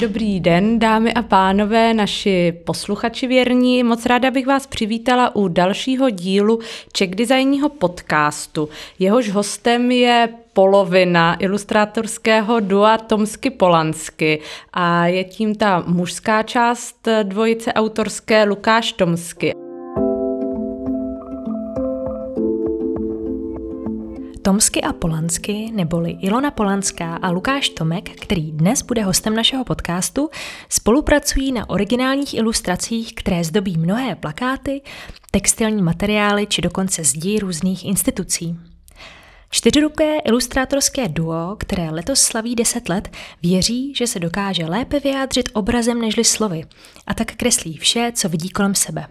Dobrý den, dámy a pánové, naši posluchači věrní. Moc ráda bych vás přivítala u dalšího dílu Czech Designního podcastu. Jehož hostem je polovina ilustrátorského dua Tomsky Polansky a je tím ta mužská část dvojice autorské Lukáš Tomsky. Tomsky a Polansky, neboli Ilona Polanská a Lukáš Tomek, který dnes bude hostem našeho podcastu, spolupracují na originálních ilustracích, které zdobí mnohé plakáty, textilní materiály či dokonce zdí různých institucí. Čtyřruké ilustrátorské duo, které letos slaví 10 let, věří, že se dokáže lépe vyjádřit obrazem nežli slovy a tak kreslí vše, co vidí kolem sebe.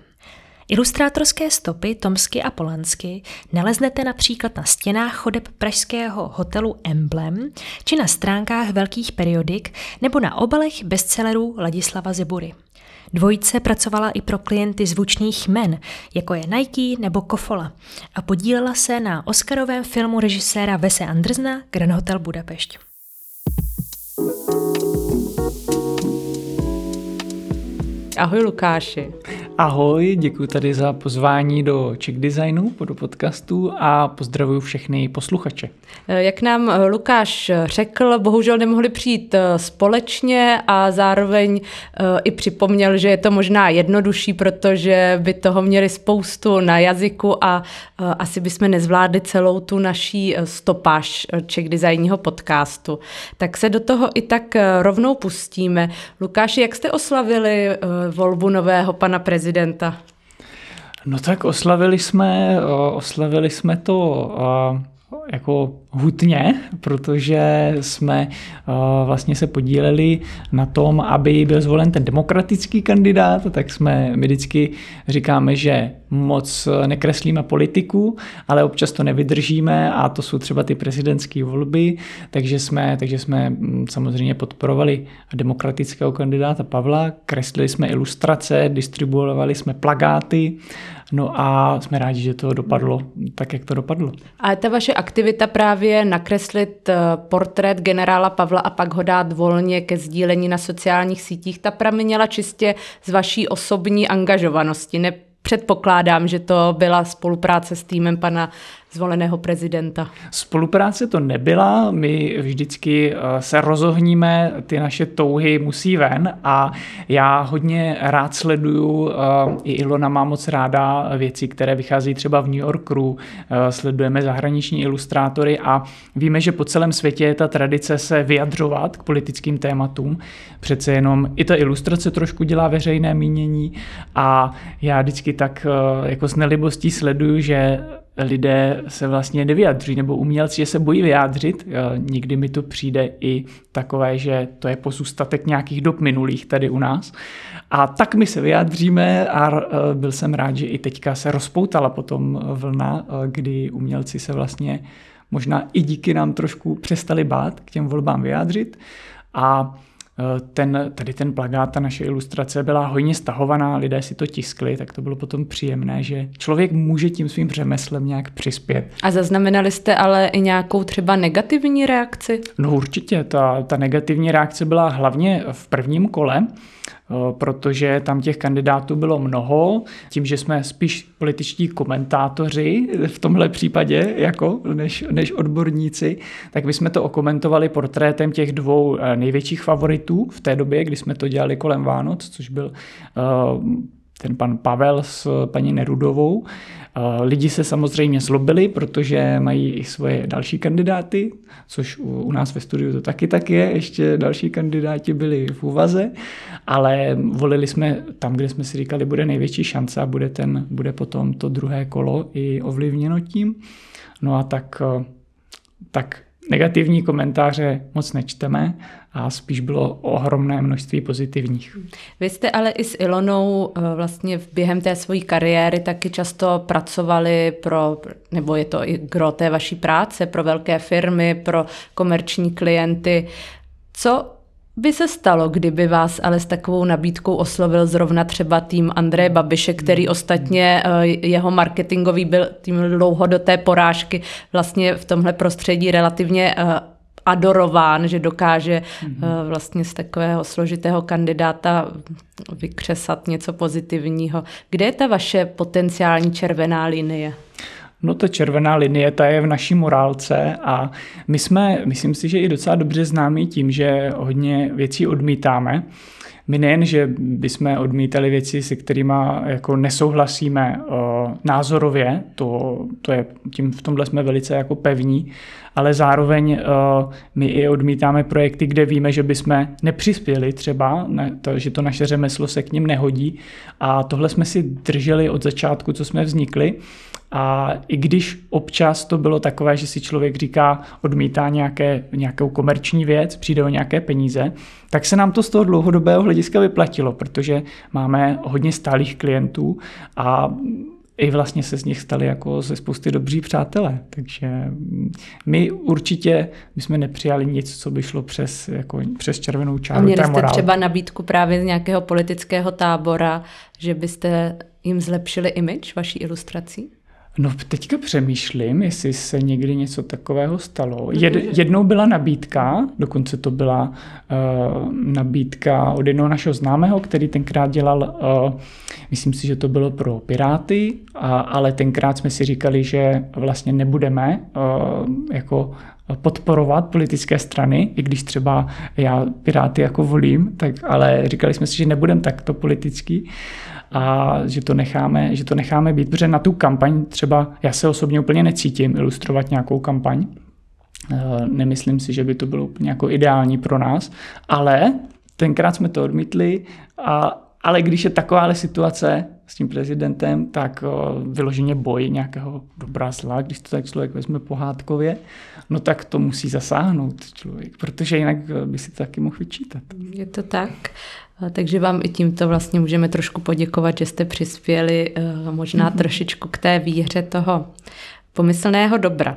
Ilustrátorské stopy Tomsky a Polansky naleznete například na stěnách chodeb pražského hotelu Emblem či na stránkách velkých periodik nebo na obalech bestsellerů Ladislava Zibury. Dvojice pracovala i pro klienty zvučných men, jako je Nike nebo Kofola, a podílela se na Oscarovém filmu režiséra Vese Andrzna Grand Hotel Budapešť. Ahoj Lukáši. Ahoj, děkuji tady za pozvání do Czech Designu, do podcastu a pozdravuji všechny posluchače. Jak nám Lukáš řekl, bohužel nemohli přijít eh, společně a zároveň eh, i připomněl, že je to možná jednodušší, protože by toho měli spoustu na jazyku a eh, asi bychom nezvládli celou tu naší stopáž Czech Designního podcastu. Tak se do toho i tak rovnou pustíme. Lukáši, jak jste oslavili volbu nového pana prezidenta? No tak oslavili jsme, oslavili jsme to jako hutně, protože jsme uh, vlastně se podíleli na tom, aby byl zvolen ten demokratický kandidát, tak jsme my vždycky říkáme, že moc nekreslíme politiku, ale občas to nevydržíme a to jsou třeba ty prezidentské volby, takže jsme, takže jsme mm, samozřejmě podporovali demokratického kandidáta Pavla, kreslili jsme ilustrace, distribuovali jsme plagáty No a jsme rádi, že to dopadlo tak, jak to dopadlo. A ta vaše aktivita právě nakreslit eh, portrét generála Pavla a pak ho dát volně ke sdílení na sociálních sítích, ta pramenila čistě z vaší osobní angažovanosti. Ne, předpokládám, že to byla spolupráce s týmem pana zvoleného prezidenta? Spolupráce to nebyla, my vždycky eh, se rozohníme, ty naše touhy musí ven a já hodně rád sleduju, eh, i Ilona má moc ráda věci, které vychází třeba v New Yorku, eh, sledujeme zahraniční ilustrátory a víme, že po celém světě je ta tradice se vyjadřovat k politickým tématům. Přece jenom i ta ilustrace trošku dělá veřejné mínění a já vždycky tak jako s nelibostí sleduju, že lidé se vlastně nevyjadří, nebo umělci se bojí vyjádřit. Někdy mi to přijde i takové, že to je pozůstatek nějakých dob minulých tady u nás. A tak my se vyjádříme a e, byl jsem rád, že i teďka se rozpoutala potom vlna, e, kdy umělci se vlastně možná i díky nám trošku přestali bát k těm volbám vyjádřit. A Eh, ten, tady ten plagát, ta naše ilustrace byla hojně stahovaná, lidé si to tiskli, tak to bylo potom příjemné, že člověk může tím svým řemeslem nějak přispět. A zaznamenali jste ale i nějakou třeba negativní reakci? No určitě, ta, ta negativní reakce byla hlavně v prvním kole, Eh, protože tam těch kandidátů bylo mnoho. Tím, že jsme spíš političtí komentátoři v tomhle případě, jako než, než odborníci, tak my jsme to okomentovali portrétem těch dvou eh, největších favoritů v té době, kdy jsme to dělali kolem Vánoc, což byl uh, ten pan Pavel s paní Nerudovou. Lidi se samozřejmě zlobili, protože mají i svoje další kandidáty, což u nás ve studiu to taky tak je, ještě další kandidáti byli v úvaze, ale volili jsme tam, kde jsme si říkali, bude největší šance a bude, ten, bude potom to druhé kolo i ovlivněno tím. No a tak, tak negativní komentáře moc nečteme a spíš bylo ohromné množství pozitivních. Vy jste ale i s Ilonou eh, vlastně během té své kariéry taky často pracovali pro, nebo je to i gro té vaší práce, pro velké firmy, pro komerční klienty. Co by se stalo, kdyby vás ale s takovou nabídkou oslovil zrovna třeba tým Andreje Babiše, který ostatně eh, jeho marketingový byl tým dlouho do té porážky vlastně v tomhle prostředí relativně eh, adorován, že dokáže mm-hmm. vlastně z takového složitého kandidáta vykřesat něco pozitivního. Kde je ta vaše potenciální červená linie? No ta červená linie, ta je v naší morálce a my jsme, myslím si, že i docela dobře známí tím, že hodně věcí odmítáme. My nejen, že bychom odmítali věci, se kterými jako nesouhlasíme uh, názorově, to, to je, tím v tomhle jsme velice jako pevní, ale zároveň my i odmítáme projekty, kde víme, že bychom nepřispěli třeba, ne, to, že to naše řemeslo se k ním nehodí a tohle jsme si drželi od začátku, co jsme vznikli a i když občas to bylo takové, že si člověk říká, odmítá nějaké, nějakou komerční věc, přijde o nějaké peníze, tak se nám to z toho dlouhodobého hlediska vyplatilo, protože máme hodně stálých klientů a i vlastně se z nich stali jako ze spousty dobří přátelé. Takže my určitě my jsme nepřijali nic, co by šlo přes, jako, přes červenou čáru. A měli jste třeba nabídku právě z nějakého politického tábora, že byste jim zlepšili image vaší ilustrací? No teďka přemýšlím, jestli se někdy něco takového stalo. Jed, jednou byla nabídka, dokonce to byla uh, nabídka od jednoho našeho známého, který tenkrát dělal, uh, myslím si, že to bylo pro Piráty, a, ale tenkrát jsme si říkali, že vlastně nebudeme uh, jako podporovat politické strany, i když třeba já Piráty jako volím, tak ale říkali jsme si, že nebudeme takto politický a že to necháme, že to necháme být, protože na tu kampaň třeba já se osobně úplně necítím ilustrovat nějakou kampaň. Eh, nemyslím si, že by to bylo úplně jako ideální pro nás, ale tenkrát jsme to odmítli, a, ale když je takováhle situace s tím prezidentem, tak vyloženě boj nějakého dobrá zla, když to tak člověk vezme pohádkově, no tak to musí zasáhnout člověk, protože jinak eh, by si to taky mohl vyčítat. Je to tak. Takže vám i tímto vlastně můžeme trošku poděkovat, že jste přispěli eh, možná mm-hmm. trošičku k té výhře toho pomyslného dobra.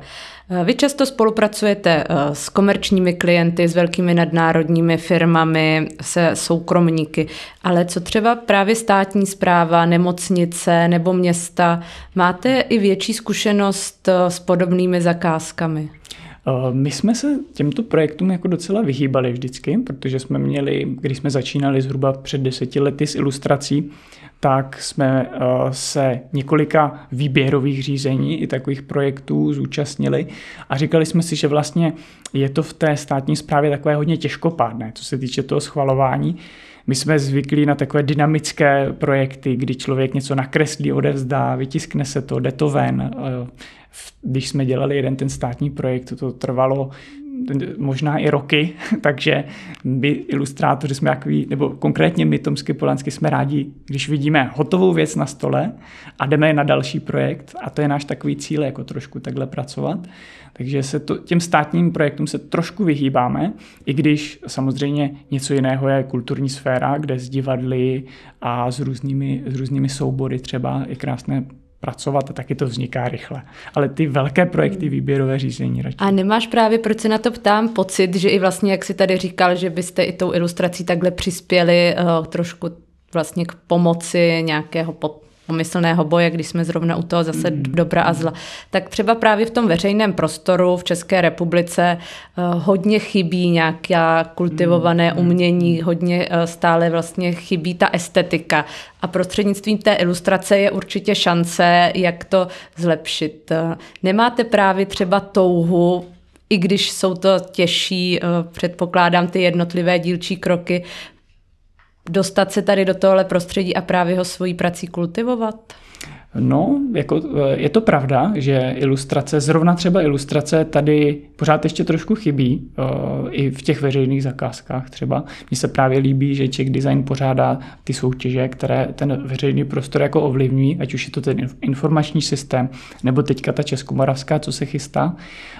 Eh, vy často spolupracujete eh, s komerčními klienty, s velkými nadnárodními firmami, se soukromníky, ale co třeba právě státní zpráva, nemocnice nebo města, máte i větší zkušenost s podobnými zakázkami? Eh, my jsme se těmto projektům jako docela vyhýbali vždycky, protože jsme měli, když jsme začínali zhruba před deseti lety s ilustrací, tak jsme eh, se několika výběrových řízení i takových projektů zúčastnili a říkali jsme si, že vlastně je to v té státní správě takové hodně těžkopádné, co se týče toho schvalování. My jsme zvyklí na takové dynamické projekty, kdy člověk něco nakreslí, odevzdá, vytiskne se to, jde to ven. Eh, když jsme dělali jeden ten státní projekt, to trvalo možná i roky, takže my ilustrátoři jsme jaký, nebo konkrétně my Tomsky Polansky jsme rádi, když vidíme hotovou věc na stole a jdeme na další projekt a to je náš takový cíl, jako trošku takhle pracovat. Takže se to, těm státním projektům se trošku vyhýbáme, i když samozřejmě něco jiného je kulturní sféra, kde s divadly a s různými, s různými soubory třeba je krásné pracovat a taky to vzniká rychle. Ale ty velké projekty výběrové řízení radši. A nemáš právě, proč se na to ptám, pocit, že i vlastně, jak si tady říkal, že byste i tou ilustrací takhle přispěli uh, trošku vlastně k pomoci nějakého pod, pomyslného boje, když jsme zrovna u toho zase mm. dobra a zla, tak třeba právě v tom veřejném prostoru v České republice uh, hodně chybí nějaká kultivované mm. umění, hodně uh, stále vlastně chybí ta estetika a prostřednictvím té ilustrace je určitě šance, jak to zlepšit. Uh, nemáte právě třeba touhu i když jsou to těžší, předpokládám, ty jednotlivé dílčí kroky, dostat se tady do tohle prostředí a právě ho svojí prací kultivovat? No, jako, eh, je to pravda, že ilustrace, zrovna třeba ilustrace tady pořád ještě trošku chybí, uh, i v těch veřejných zakázkách třeba. Mně se právě líbí, že Czech Design pořádá ty soutěže, které ten veřejný prostor jako ovlivní, ať už je to ten informační systém, nebo teďka ta Českomoravská, co se chystá.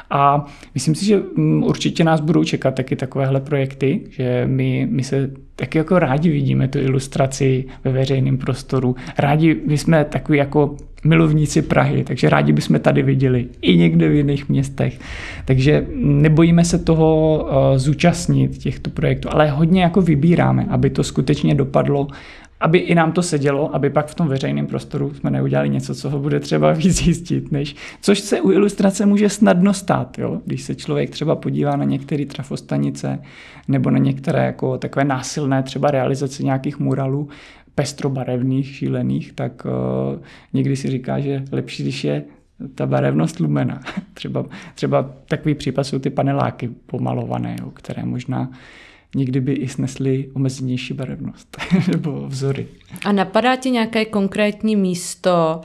A myslím si, že um, určitě nás budou čekat taky takovéhle projekty, že my, my se taky jako rádi vidíme tu ilustraci ve veřejném prostoru. Rádi, jsme takový jako milovníci Prahy, takže rádi bychom tady viděli i někde v jiných městech. Takže nebojíme se toho uh, zúčastnit těchto projektů, ale hodně jako vybíráme, aby to skutečně dopadlo aby i nám to sedělo, aby pak v tom veřejném prostoru jsme neudělali něco, co ho bude třeba víc zjistit, než, což se u ilustrace může snadno stát, jo? když se člověk třeba podívá na některé trafostanice nebo na některé jako takové násilné třeba realizace nějakých muralů, pestrobarevných, šílených, tak uh, někdy si říká, že lepší, když je ta barevnost lumena. třeba, třeba takový případ jsou ty paneláky pomalované, jo, které možná někdy by i snesly omezenější barevnost nebo vzory. A napadá ti nějaké konkrétní místo,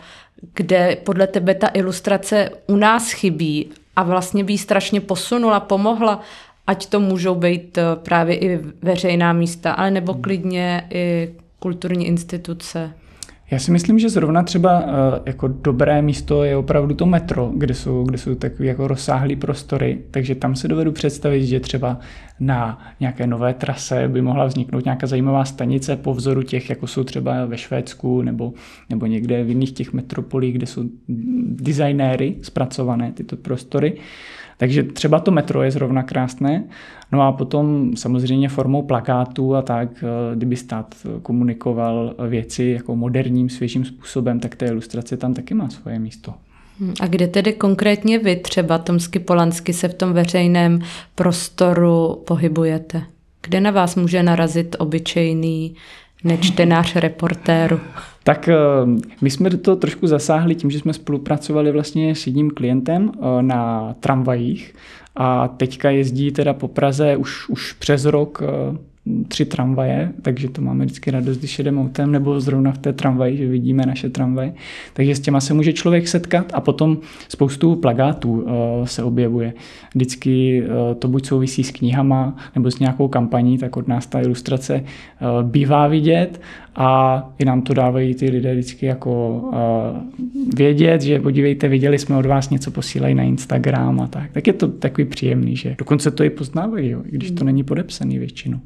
kde podle tebe ta ilustrace u nás chybí a vlastně by ji strašně posunula, pomohla, ať to můžou být eh, právě i veřejná místa, ale nebo klidně i kulturní instituce? Já si myslím, že zrovna třeba uh, jako dobré místo je opravdu to metro, kde jsou, kde jsou takové jako rozsáhlé prostory, takže tam se dovedu představit, že třeba na nějaké nové trase by mohla vzniknout nějaká zajímavá stanice po vzoru těch, jako jsou třeba ve Švédsku nebo, nebo někde v jiných těch metropolích, kde jsou designéry zpracované tyto prostory. Takže třeba to metro je zrovna krásné. No a potom samozřejmě formou plakátů a tak, eh, kdyby stát komunikoval věci jako moderním, svěžím způsobem, tak ta ilustrace tam taky má svoje místo. Hm, a kde tedy konkrétně vy třeba Tomsky Polansky se v tom veřejném prostoru pohybujete? Kde na vás může narazit obyčejný nečtenář reportéru? Tak eh, my jsme do toho trošku zasáhli tím, že jsme spolupracovali vlastně s jedním klientem eh, na tramvajích a teďka jezdí teda po Praze už, už přes rok eh, tři tramvaje, takže to máme vždycky radost, když jedeme autem nebo zrovna v té tramvaji, že vidíme naše tramvaje. Takže s těma se může člověk setkat a potom spoustu plagátů se objevuje. Vždycky to buď souvisí s knihama nebo s nějakou kampaní, tak od nás ta ilustrace bývá vidět a i nám to dávají ty lidé vždycky jako uh, vědět, že podívejte, viděli jsme od vás něco, posílají na Instagram a tak. Tak je to takový příjemný, že dokonce to i poznávají, jo, i když to není podepsaný většinou.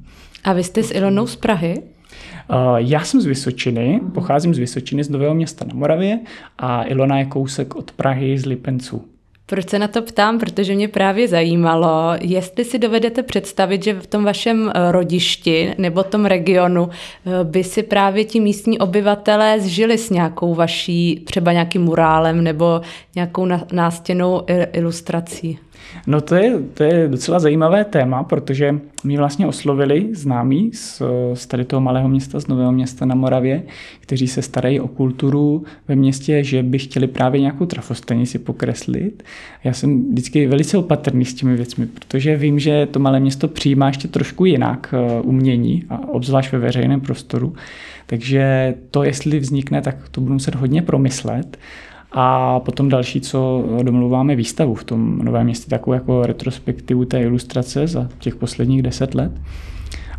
A vy jste s Ilonou z Prahy? Uh, já jsem z Vysočiny, pocházím z Vysočiny, z Nového města na Moravě a Ilona je kousek od Prahy z Lipenců. Proč se na to ptám? Protože mě právě zajímalo, jestli si dovedete představit, že v tom vašem eh, rodišti nebo tom regionu eh, by si právě ti místní obyvatelé zžili s nějakou vaší, třeba nějakým murálem nebo nějakou nástěnou ilustrací. No to je, to je docela zajímavé téma, protože mě vlastně oslovili známí z, z tady toho malého města, z Nového města na Moravě, kteří se starají o kulturu ve městě, že by chtěli právě nějakou trafostanici pokreslit. Já jsem vždycky velice opatrný s těmi věcmi, protože vím, že to malé město přijímá ještě trošku jinak eh, umění, a obzvlášť ve veřejném prostoru. Takže to, jestli vznikne, tak to budu muset hodně promyslet. A potom další, co domluváme výstavu v tom novém městě, takovou jako retrospektivu té ilustrace za těch posledních deset let.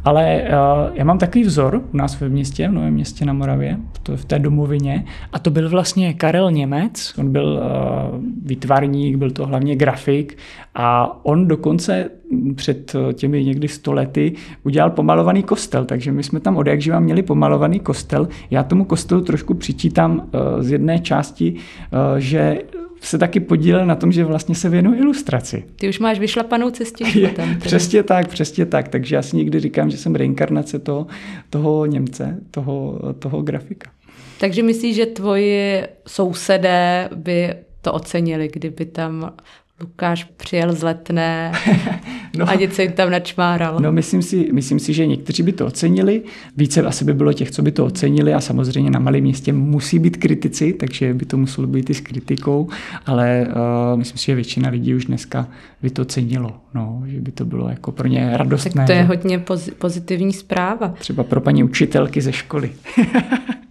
Ale uh, já mám takový vzor u nás ve městě, v Novém městě na Moravě, to v té domovině, a to byl vlastně Karel Němec, on byl uh, výtvarník, byl to hlavně grafik. A on dokonce před těmi někdy stolety udělal pomalovaný kostel, takže my jsme tam od jak živa měli pomalovaný kostel. Já tomu kostelu trošku přičítám uh, z jedné části, uh, že se taky podílel na tom, že vlastně se věnuje ilustraci. Ty už máš vyšlapanou cestě tam. Přesně tak, přesně tak. Takže já si někdy říkám, že jsem reinkarnace toho, toho Němce, toho, toho grafika. Takže myslíš, že tvoji sousedé by to ocenili, kdyby tam Lukáš přijel z letné no, a něco jim tam načmáral. No myslím si, myslím si, že někteří by to ocenili, více asi by bylo těch, co by to ocenili a samozřejmě na malém městě musí být kritici, takže by to muselo být i s kritikou, ale uh, myslím si, že většina lidí už dneska by to cenilo, no, že by to bylo jako pro ně radostné. Tak to je hodně pozitivní zpráva. Třeba pro paní učitelky ze školy.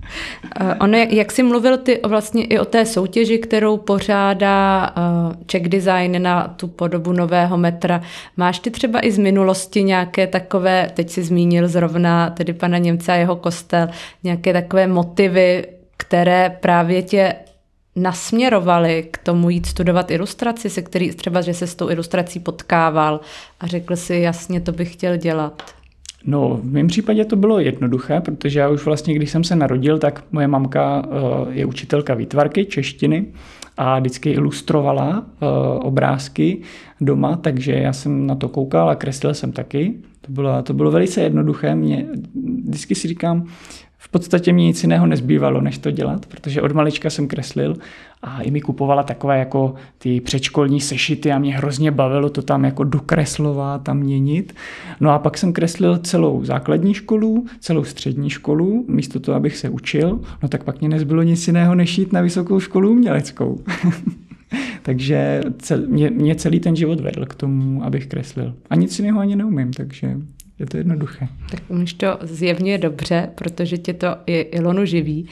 Eh, ono, jak jsi mluvil ty vlastně i o té soutěži, kterou pořádá uh, Czech Design na tu podobu nového metra, máš ty třeba i z minulosti nějaké takové, teď si zmínil zrovna tedy pana Němce a jeho kostel, nějaké takové motivy, které právě tě nasměrovali k tomu jít studovat ilustraci, se který třeba, že se s tou ilustrací potkával a řekl si, jasně, to bych chtěl dělat. No, v mém případě to bylo jednoduché, protože já už vlastně, když jsem se narodil, tak moje mamka je učitelka výtvarky, češtiny a vždycky ilustrovala obrázky doma, takže já jsem na to koukal a kreslil jsem taky. To bylo, to bylo velice jednoduché. Mě, vždycky si říkám, v podstatě mi nic jiného nezbývalo, než to dělat, protože od malička jsem kreslil a i mi kupovala takové jako ty předškolní sešity a mě hrozně bavilo to tam jako dokreslovat a měnit. No a pak jsem kreslil celou základní školu, celou střední školu, místo toho, abych se učil, no tak pak mě nezbylo nic jiného, než jít na vysokou školu uměleckou. takže cel, mě, mě celý ten život vedl k tomu, abych kreslil. A nic jiného ani neumím, takže je to jednoduché. Tak umíš to zjevně dobře, protože tě to i Ilonu živí.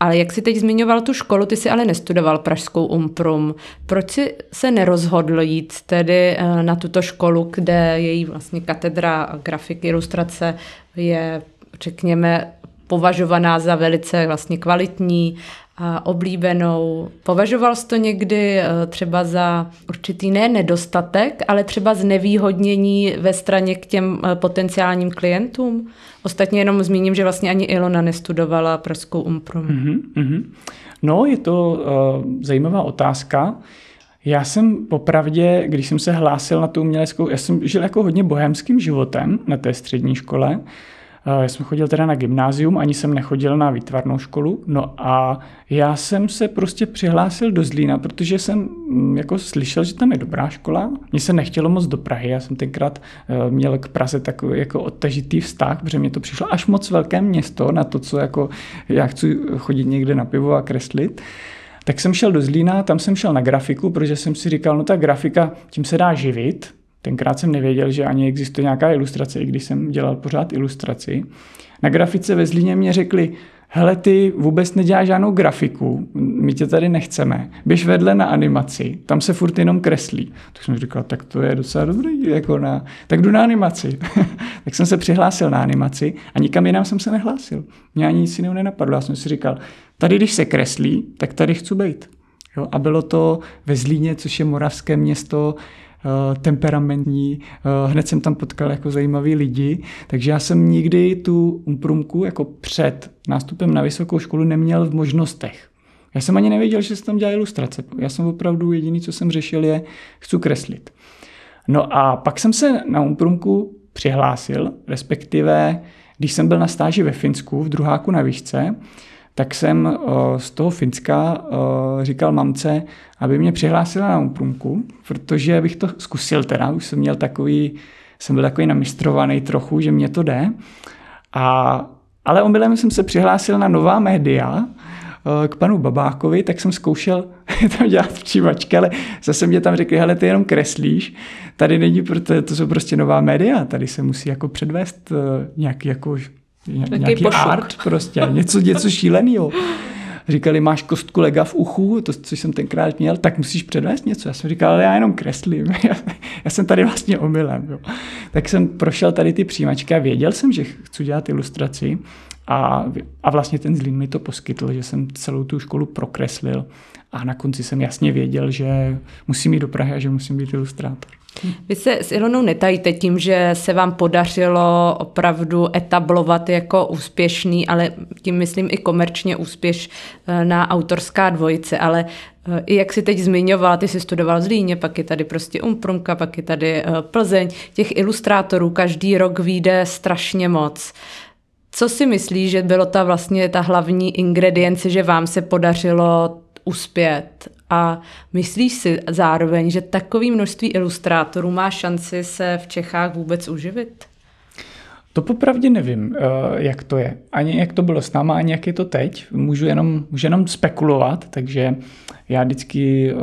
Ale jak jsi teď zmiňoval tu školu, ty jsi ale nestudoval Pražskou Umprum. Proč jsi se nerozhodl jít tedy eh, na tuto školu, kde její vlastně katedra grafiky, ilustrace je, řekněme, považovaná za velice vlastně kvalitní oblíbenou. Považoval jsi to někdy eh, třeba za určitý ne nedostatek, ale třeba znevýhodnění ve straně k těm eh, potenciálním klientům? Ostatně jenom zmíním, že vlastně ani Ilona nestudovala Pražskou Umprum. Mm-hmm, No, je to uh, zajímavá otázka. Já jsem popravdě, když jsem se hlásil na tu uměleckou, já jsem žil jako hodně bohemským životem na té střední škole. Já jsem chodil teda na gymnázium, ani jsem nechodil na výtvarnou školu. No a já jsem se prostě přihlásil do Zlína, protože jsem mm, jako slyšel, že tam je dobrá škola. Mně se nechtělo moc do Prahy, já jsem tenkrát eh, měl k Praze takový jako odtažitý vztah, protože mě to přišlo až moc velké město na to, co jako já chci chodit někde na pivo a kreslit. Tak jsem šel do Zlína, tam jsem šel na grafiku, protože jsem si říkal, no ta grafika, tím se dá živit, Tenkrát jsem nevěděl, že ani existuje nějaká ilustrace, i když jsem dělal pořád ilustraci. Na grafice ve Zlíně mě řekli, hele, ty vůbec neděláš žádnou grafiku, my tě tady nechceme, běž vedle na animaci, tam se furt jenom kreslí. Tak jsem říkal, tak to je docela dobrý, jako na, tak jdu na animaci. tak jsem se přihlásil na animaci a nikam jinam jsem se nehlásil. Mě ani nic jiného nenapadlo. Já jsem si říkal, tady když se kreslí, tak tady chci být. Jo, a bylo to ve Zlíně, což je moravské město, temperamentní, eh, hned jsem tam potkal jako zajímavý lidi, takže já jsem nikdy tu umprumku jako před nástupem na vysokou školu neměl v možnostech. Já jsem ani nevěděl, že se tam dělá ilustrace. Já jsem opravdu jediný, co jsem řešil, je chci kreslit. No a pak jsem se na umprumku přihlásil, respektive když jsem byl na stáži ve Finsku v druháku na výšce, tak jsem z toho Finska říkal mamce, aby mě přihlásila na umprumku, protože bych to zkusil teda, už jsem měl takový, jsem byl takový namistrovaný trochu, že mě to jde. A, ale omylem jsem se přihlásil na nová média, k panu Babákovi, tak jsem zkoušel tam dělat včívačky, ale zase mě tam řekli, hele, ty jenom kreslíš, tady není, protože to jsou prostě nová média, tady se musí jako předvést nějaký jako nějaký pošuk. art prostě, něco, něco šíleného. Říkali, máš kostku lega v uchu, to, co jsem tenkrát měl, tak musíš předvést něco. Já jsem říkal, ale já jenom kreslím. Já, já jsem tady vlastně omylem. Jo. Tak jsem prošel tady ty přijímačky a věděl jsem, že chci dělat ilustraci. A, a vlastně ten Zlín mi to poskytl, že jsem celou tu školu prokreslil. A na konci jsem jasně věděl, že musím jít do Prahy a že musím být ilustrátor. Vy se s Ilonou netajíte tím, že se vám podařilo opravdu etablovat jako úspěšný, ale tím myslím i komerčně úspěš na autorská dvojice, ale eh, i jak si teď zmiňovala, ty jsi studoval v Zlíně, pak je tady prostě Umprumka, pak je tady eh, Plzeň. Těch ilustrátorů každý rok vyjde strašně moc. Co si myslíš, že bylo ta vlastně ta hlavní ingredience, že vám se podařilo uspět a myslíš si zároveň, že takový množství ilustrátorů má šanci se v Čechách vůbec uživit? To popravdě nevím, eh, jak to je. Ani jak to bylo s náma, ani jak je to teď. Můžu jenom, můžu jenom spekulovat, takže já vždycky, eh,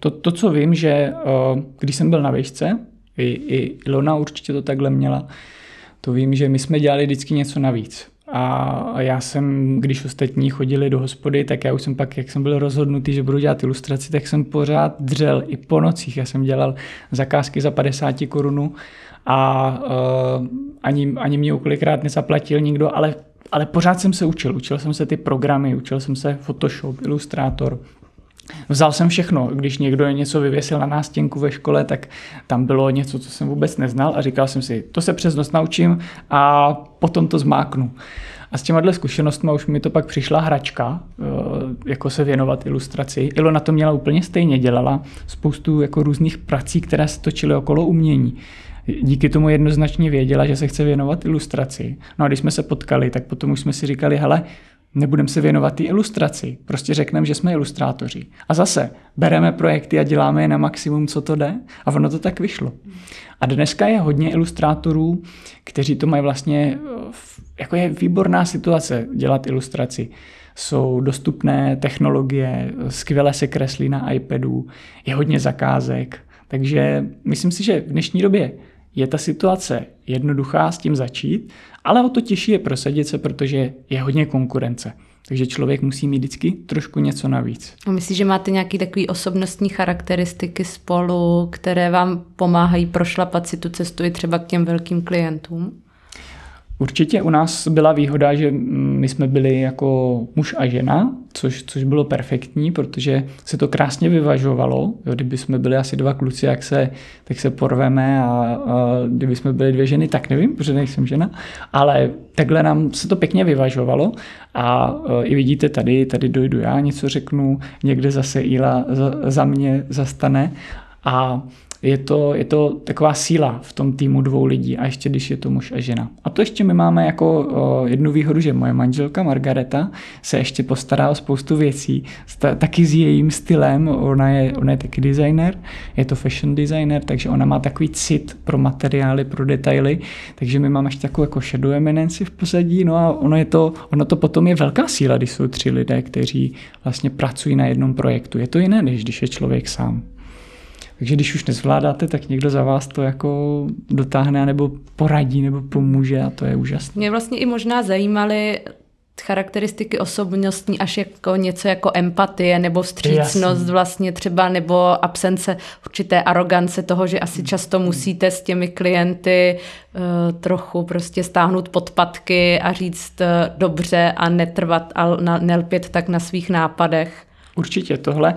to, to co vím, že eh, když jsem byl na výšce, i, i Ilona určitě to takhle měla, to vím, že my jsme dělali vždycky něco navíc. A já jsem, když ostatní chodili do hospody, tak já už jsem pak, jak jsem byl rozhodnutý, že budu dělat ilustraci, tak jsem pořád dřel i po nocích. Já jsem dělal zakázky za 50 korunů a uh, ani, ani mě kolikrát nezaplatil nikdo, ale, ale pořád jsem se učil. Učil jsem se ty programy, učil jsem se Photoshop, Illustrator, Vzal jsem všechno. Když někdo něco vyvěsil na nástěnku ve škole, tak tam bylo něco, co jsem vůbec neznal a říkal jsem si, to se přes noc naučím a potom to zmáknu. A s těma zkušenostmi už mi to pak přišla hračka, eh, jako se věnovat ilustraci. Ilo na to měla úplně stejně, dělala spoustu jako různých prací, které se točily okolo umění. Díky tomu jednoznačně věděla, že se chce věnovat ilustraci. No a když jsme se potkali, tak potom už jsme si říkali, hele, nebudeme se věnovat té ilustraci. Prostě řekneme, že jsme ilustrátoři. A zase bereme projekty a děláme je na maximum, co to jde. A ono to tak vyšlo. A dneska je hodně ilustrátorů, kteří to mají vlastně, jako je výborná situace dělat ilustraci. Jsou dostupné technologie, skvěle se kreslí na iPadu, je hodně zakázek. Takže myslím si, že v dnešní době je ta situace jednoduchá s tím začít, ale o to těžší je prosadit se, protože je hodně konkurence. Takže člověk musí mít vždycky trošku něco navíc. A myslíš, že máte nějaké takové osobnostní charakteristiky spolu, které vám pomáhají prošlapat si tu cestu i třeba k těm velkým klientům? Určitě u nás byla výhoda, že my jsme byli jako muž a žena, což, což bylo perfektní, protože se to krásně vyvažovalo. Jo, kdyby jsme byli asi dva kluci, jak se, tak se porveme a, a kdyby jsme byli dvě ženy, tak nevím, protože nejsem žena, ale takhle nám se to pěkně vyvažovalo a, a i vidíte tady, tady dojdu já, něco řeknu, někde zase Ila za, za mě zastane a je to, je to taková síla v tom týmu dvou lidí a ještě když je to muž a žena. A to ještě my máme jako o, jednu výhodu, že moje manželka Margareta se ještě postará o spoustu věcí, taky s jejím stylem, ona je, ona je taky designer, je to fashion designer, takže ona má takový cit pro materiály, pro detaily, takže my máme ještě takovou jako shadow eminenci v pozadí, no a ono, je to, ono to potom je velká síla, když jsou tři lidé, kteří vlastně pracují na jednom projektu. Je to jiné, než když je člověk sám. Takže když už nezvládáte, tak někdo za vás to jako dotáhne nebo poradí nebo pomůže a to je úžasné. Mě vlastně i možná zajímaly charakteristiky osobnostní až jako něco jako empatie nebo vstřícnost Jasný. vlastně třeba nebo absence určité arogance toho, že asi často musíte s těmi klienty uh, trochu prostě stáhnout podpatky a říct uh, dobře a netrvat a nelpět tak na svých nápadech. Určitě tohle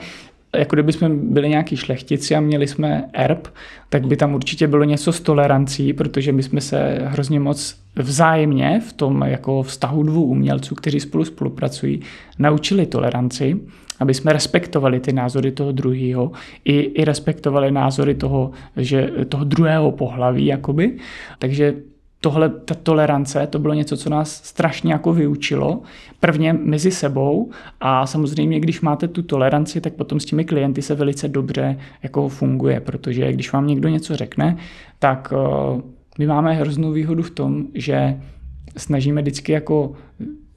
jako kdyby jsme byli nějaký šlechtici a měli jsme erb, tak by tam určitě bylo něco s tolerancí, protože my jsme se hrozně moc vzájemně v tom jako vztahu dvou umělců, kteří spolu spolupracují, naučili toleranci, aby jsme respektovali ty názory toho druhého i, i respektovali názory toho, že toho druhého pohlaví, jakoby. Takže tohle, ta tolerance, to bylo něco, co nás strašně jako vyučilo, prvně mezi sebou a samozřejmě, když máte tu toleranci, tak potom s těmi klienty se velice dobře jako funguje, protože když vám někdo něco řekne, tak uh, my máme hroznou výhodu v tom, že snažíme vždycky jako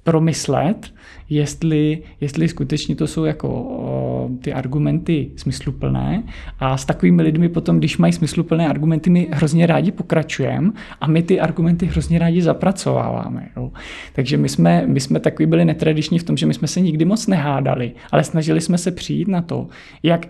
promyslet, jestli, jestli skutečně to jsou jako o, ty argumenty smysluplné a s takovými lidmi potom, když mají smysluplné argumenty, my hrozně rádi pokračujeme a my ty argumenty hrozně rádi zapracováváme. Jo. Takže my jsme, my jsme takový byli netradiční v tom, že my jsme se nikdy moc nehádali, ale snažili jsme se přijít na to, jak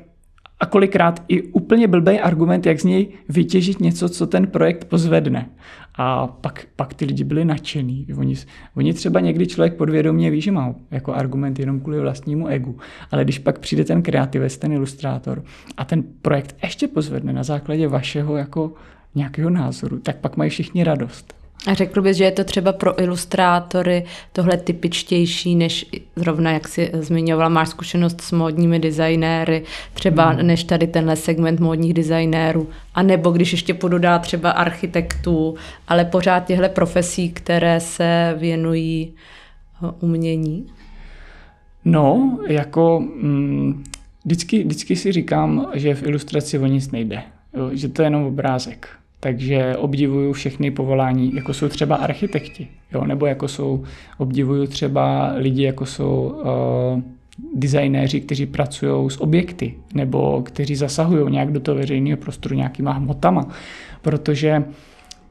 a kolikrát i úplně blbý argument, jak z něj vytěžit něco, co ten projekt pozvedne. A pak, pak ty lidi byli nadšený. Oni, oni třeba někdy člověk podvědomě ví, že má jako argument jenom kvůli vlastnímu egu. Ale když pak přijde ten kreativec, ten ilustrátor a ten projekt ještě pozvedne na základě vašeho jako nějakého názoru, tak pak mají všichni radost. A řekl bys, že je to třeba pro ilustrátory tohle typičtější, než zrovna, jak si zmiňovala, máš zkušenost s módními designéry, třeba hmm. než tady tenhle segment módních designérů, a nebo když ještě půjdu dát třeba architektů, ale pořád těchto profesí, které se věnují eh, umění? No, jako mm, vždycky, vždycky si říkám, že v ilustraci o nic nejde, jo, že to je jenom obrázek. Takže obdivuju všechny povolání, jako jsou třeba architekti, jo, nebo jako jsou, obdivuju třeba lidi, jako jsou uh, designéři, kteří pracují s objekty, nebo kteří zasahují nějak do toho veřejného prostoru nějakýma hmotama, protože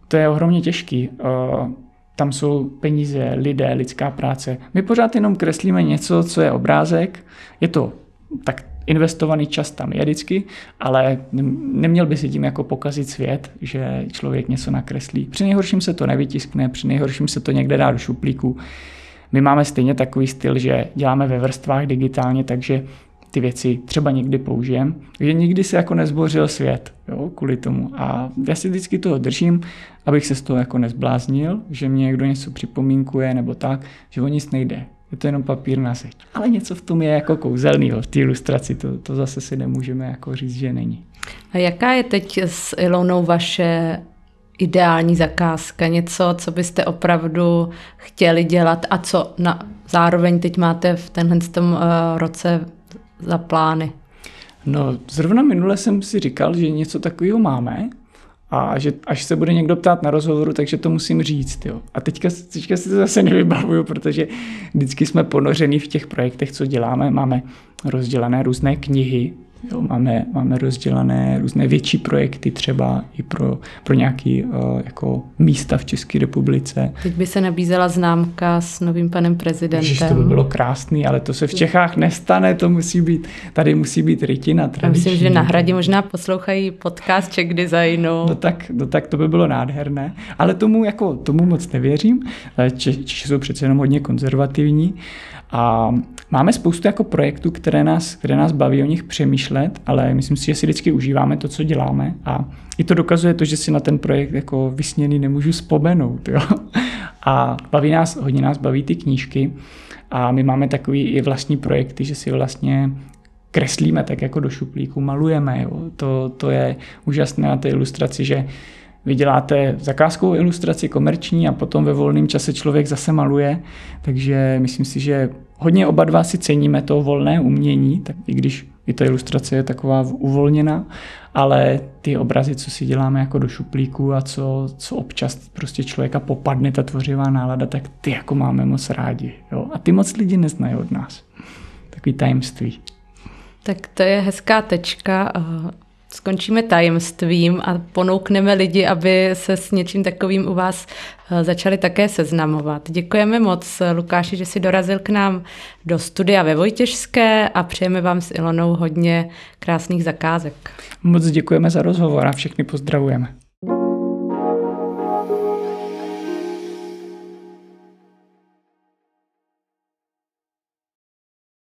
to je ohromně těžký. Uh, tam jsou peníze, lidé, lidská práce. My pořád jenom kreslíme něco, co je obrázek. Je to tak investovaný čas tam je vždycky, ale neměl by si tím jako pokazit svět, že člověk něco nakreslí. Při nejhorším se to nevytiskne, při nejhorším se to někde dá do šuplíku. My máme stejně takový styl, že děláme ve vrstvách digitálně, takže ty věci třeba někdy použijem. Takže nikdy se jako nezbořil svět jo, kvůli tomu. A já si vždycky toho držím, abych se z toho jako nezbláznil, že mě někdo něco připomínkuje nebo tak, že o nic nejde. Je to jenom papír na zeď. Ale něco v tom je jako kouzelného, v té ilustraci, to, to zase si nemůžeme jako říct, že není. A jaká je teď s Ilonou vaše ideální zakázka, něco, co byste opravdu chtěli dělat a co na, zároveň teď máte v tenhle tom, uh, roce za plány? No, zrovna minule jsem si říkal, že něco takového máme a že až se bude někdo ptát na rozhovoru, takže to musím říct. Jo. A teďka, teďka si to zase nevybavuju, protože vždycky jsme ponoření v těch projektech, co děláme. Máme rozdělané různé knihy, Jo, máme, máme rozdělané různé větší projekty třeba i pro, pro nějaké uh, jako místa v České republice. Teď by se nabízela známka s novým panem prezidentem. Ježiš, to by bylo krásný, ale to se v Čechách nestane, to musí být, tady musí být rytina tradiční. myslím, že na hradě možná poslouchají podcast Czech Designu. No tak, no tak to by bylo nádherné, ale tomu, jako, tomu moc nevěřím. Češi jsou přece jenom hodně konzervativní a máme spoustu jako projektů, které nás, které nás baví o nich přemýšlet, ale myslím si, že si vždycky užíváme to, co děláme a i to dokazuje to, že si na ten projekt jako vysněný nemůžu vzpomenout. Jo? A baví nás, hodně nás baví ty knížky a my máme takový i vlastní projekty, že si vlastně kreslíme tak jako do šuplíku, malujeme. Jo? To, to je úžasné na té ilustraci, že vy děláte zakázkovou ilustraci komerční a potom ve volném čase člověk zase maluje, takže myslím si, že hodně oba dva si ceníme to volné umění, tak i když i ta ilustrace je taková uvolněná, ale ty obrazy, co si děláme jako do šuplíku a co, co občas prostě člověka popadne ta tvořivá nálada, tak ty jako máme moc rádi. Jo? A ty moc lidi neznají od nás. Takový tajemství. Tak to je hezká tečka skončíme tajemstvím a ponoukneme lidi, aby se s něčím takovým u vás eh, začali také seznamovat. Děkujeme moc, Lukáši, že jsi dorazil k nám do studia ve Vojtěžské a přejeme vám s Ilonou hodně krásných zakázek. Moc děkujeme za rozhovor a všechny pozdravujeme.